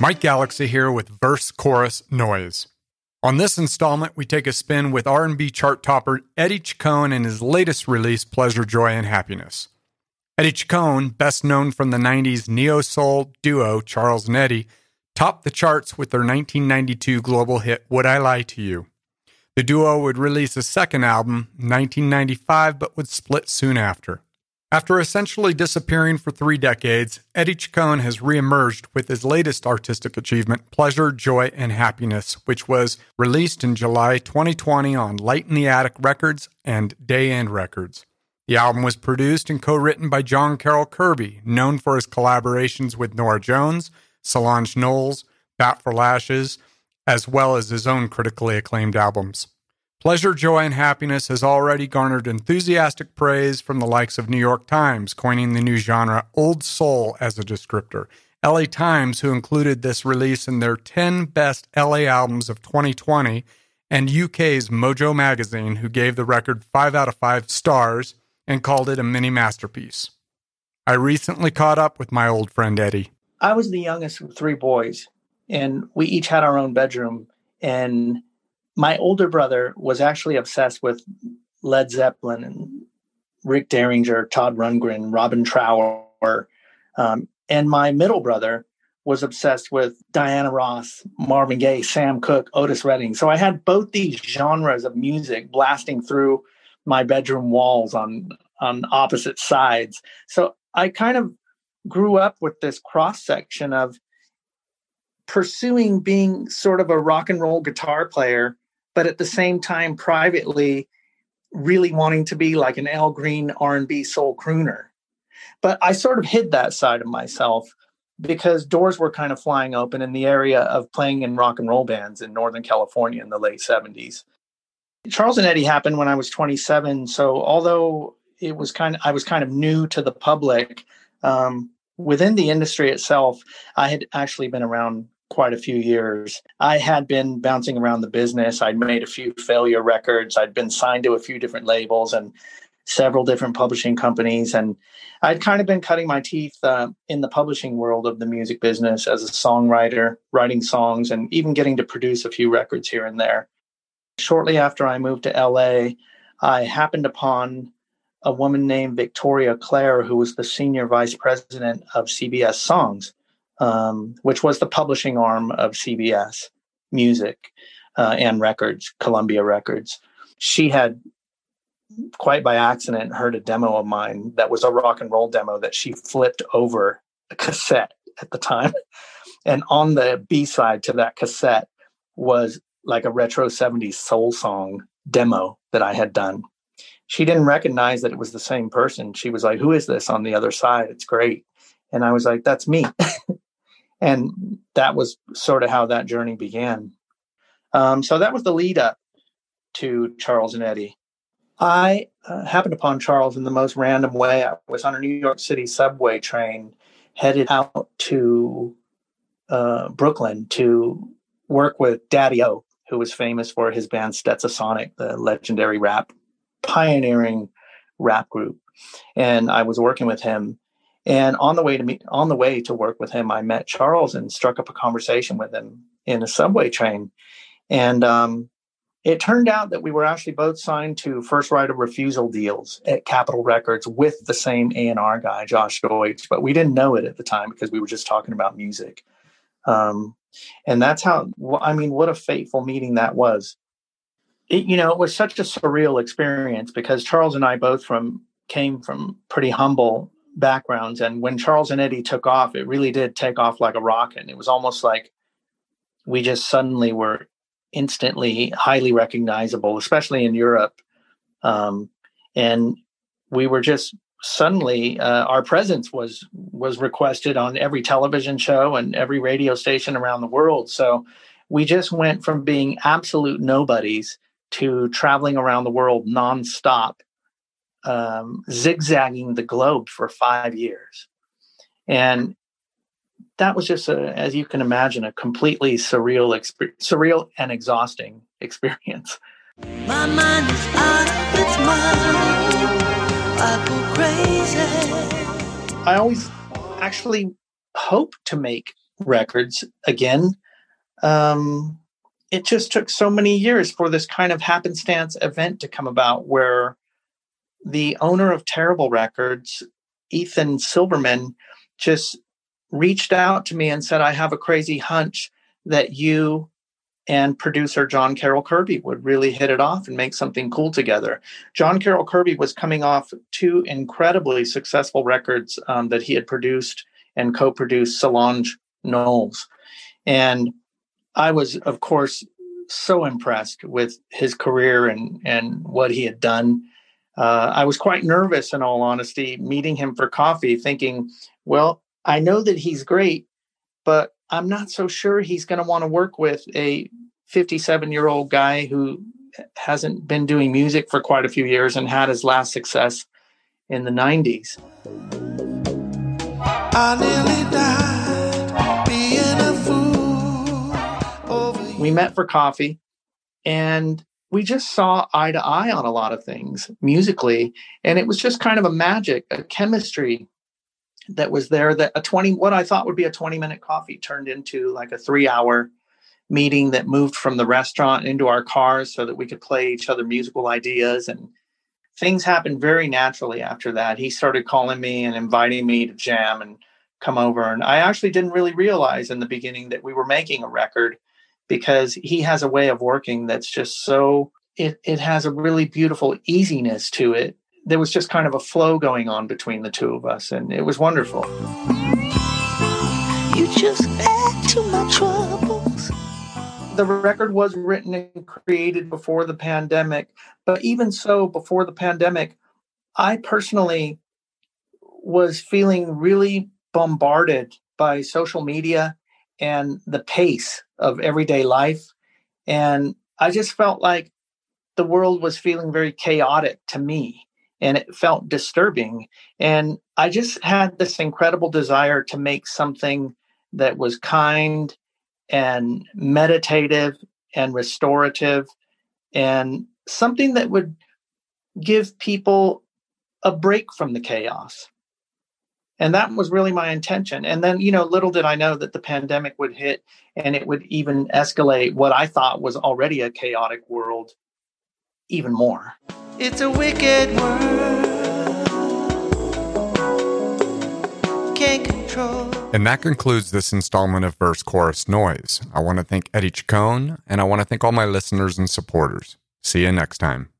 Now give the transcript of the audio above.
Mike Galaxy here with Verse Chorus Noise. On this installment, we take a spin with R&B chart topper Eddie Chacon and his latest release, Pleasure, Joy, and Happiness. Eddie Chacon, best known from the 90s neo soul duo Charles and Eddie, topped the charts with their 1992 global hit Would I Lie to You. The duo would release a second album, 1995, but would split soon after. After essentially disappearing for three decades, Eddie Chacon has reemerged with his latest artistic achievement, Pleasure, Joy, and Happiness, which was released in July 2020 on Light in the Attic Records and Day End Records. The album was produced and co written by John Carroll Kirby, known for his collaborations with Norah Jones, Solange Knowles, Bat for Lashes, as well as his own critically acclaimed albums. Pleasure, Joy, and Happiness has already garnered enthusiastic praise from the likes of New York Times, coining the new genre Old Soul as a descriptor. LA Times, who included this release in their 10 best LA albums of 2020, and UK's Mojo Magazine, who gave the record 5 out of 5 stars and called it a mini masterpiece. I recently caught up with my old friend Eddie. I was the youngest of three boys, and we each had our own bedroom. And my older brother was actually obsessed with Led Zeppelin and Rick Derringer, Todd Rundgren, Robin Trower. Um, and my middle brother was obsessed with Diana Ross, Marvin Gaye, Sam Cooke, Otis Redding. So I had both these genres of music blasting through my bedroom walls on on opposite sides. So I kind of grew up with this cross section of pursuing being sort of a rock and roll guitar player but at the same time privately really wanting to be like an Al Green R&B soul crooner. But I sort of hid that side of myself because doors were kind of flying open in the area of playing in rock and roll bands in Northern California in the late 70s. Charles and Eddie happened when I was 27, so although it was kind of I was kind of new to the public um, within the industry itself, I had actually been around quite a few years. I had been bouncing around the business. I'd made a few failure records. I'd been signed to a few different labels and several different publishing companies. And I'd kind of been cutting my teeth uh, in the publishing world of the music business as a songwriter, writing songs, and even getting to produce a few records here and there. Shortly after I moved to LA, I happened upon a woman named Victoria Clare, who was the senior vice president of CBS Songs um, which was the publishing arm of CBS Music uh, and Records, Columbia Records. She had quite by accident heard a demo of mine that was a rock and roll demo that she flipped over a cassette at the time. And on the B side to that cassette was like a retro 70s soul song demo that I had done. She didn't recognize that it was the same person. She was like, Who is this on the other side? It's great. And I was like, That's me. and that was sort of how that journey began. Um, so that was the lead up to Charles and Eddie. I uh, happened upon Charles in the most random way. I was on a New York City subway train headed out to uh, Brooklyn to work with Daddy O, who was famous for his band Stetsasonic, the legendary rap, pioneering rap group. And I was working with him and on the way to meet, on the way to work with him, I met Charles and struck up a conversation with him in a subway train. And um, it turned out that we were actually both signed to first right of refusal deals at Capitol Records with the same A&R guy, Josh Deutsch, but we didn't know it at the time because we were just talking about music. Um, and that's how, I mean, what a fateful meeting that was. It, you know, it was such a surreal experience because Charles and I both from came from pretty humble backgrounds. And when Charles and Eddie took off, it really did take off like a rocket. And it was almost like we just suddenly were instantly highly recognizable, especially in Europe. Um, and we were just suddenly uh, our presence was was requested on every television show and every radio station around the world. So we just went from being absolute nobodies to traveling around the world nonstop um, zigzagging the globe for five years. And that was just, a, as you can imagine, a completely surreal, exp- surreal and exhausting experience. My mind is out of its mind. I go crazy. I always actually hope to make records again. Um, it just took so many years for this kind of happenstance event to come about where the owner of Terrible Records, Ethan Silverman, just reached out to me and said, I have a crazy hunch that you and producer John Carroll Kirby would really hit it off and make something cool together. John Carroll Kirby was coming off two incredibly successful records um, that he had produced and co produced Solange Knowles. And I was, of course, so impressed with his career and, and what he had done. Uh, I was quite nervous, in all honesty, meeting him for coffee, thinking, well, I know that he's great, but I'm not so sure he's going to want to work with a 57 year old guy who hasn't been doing music for quite a few years and had his last success in the 90s. we met for coffee and we just saw eye to eye on a lot of things musically and it was just kind of a magic a chemistry that was there that a 20 what i thought would be a 20 minute coffee turned into like a three hour meeting that moved from the restaurant into our cars so that we could play each other musical ideas and things happened very naturally after that. He started calling me and inviting me to jam and come over and i actually didn't really realize in the beginning that we were making a record because he has a way of working that's just so it, it has a really beautiful easiness to it. There was just kind of a flow going on between the two of us and it was wonderful. You just add to my troubles. The record was written and created before the pandemic but even so before the pandemic i personally was feeling really bombarded by social media and the pace of everyday life. And I just felt like the world was feeling very chaotic to me and it felt disturbing. And I just had this incredible desire to make something that was kind and meditative and restorative and something that would give people a break from the chaos. And that was really my intention. And then, you know, little did I know that the pandemic would hit and it would even escalate what I thought was already a chaotic world even more. It's a wicked world. Can't control. And that concludes this installment of Verse Chorus Noise. I want to thank Eddie Chacon and I want to thank all my listeners and supporters. See you next time.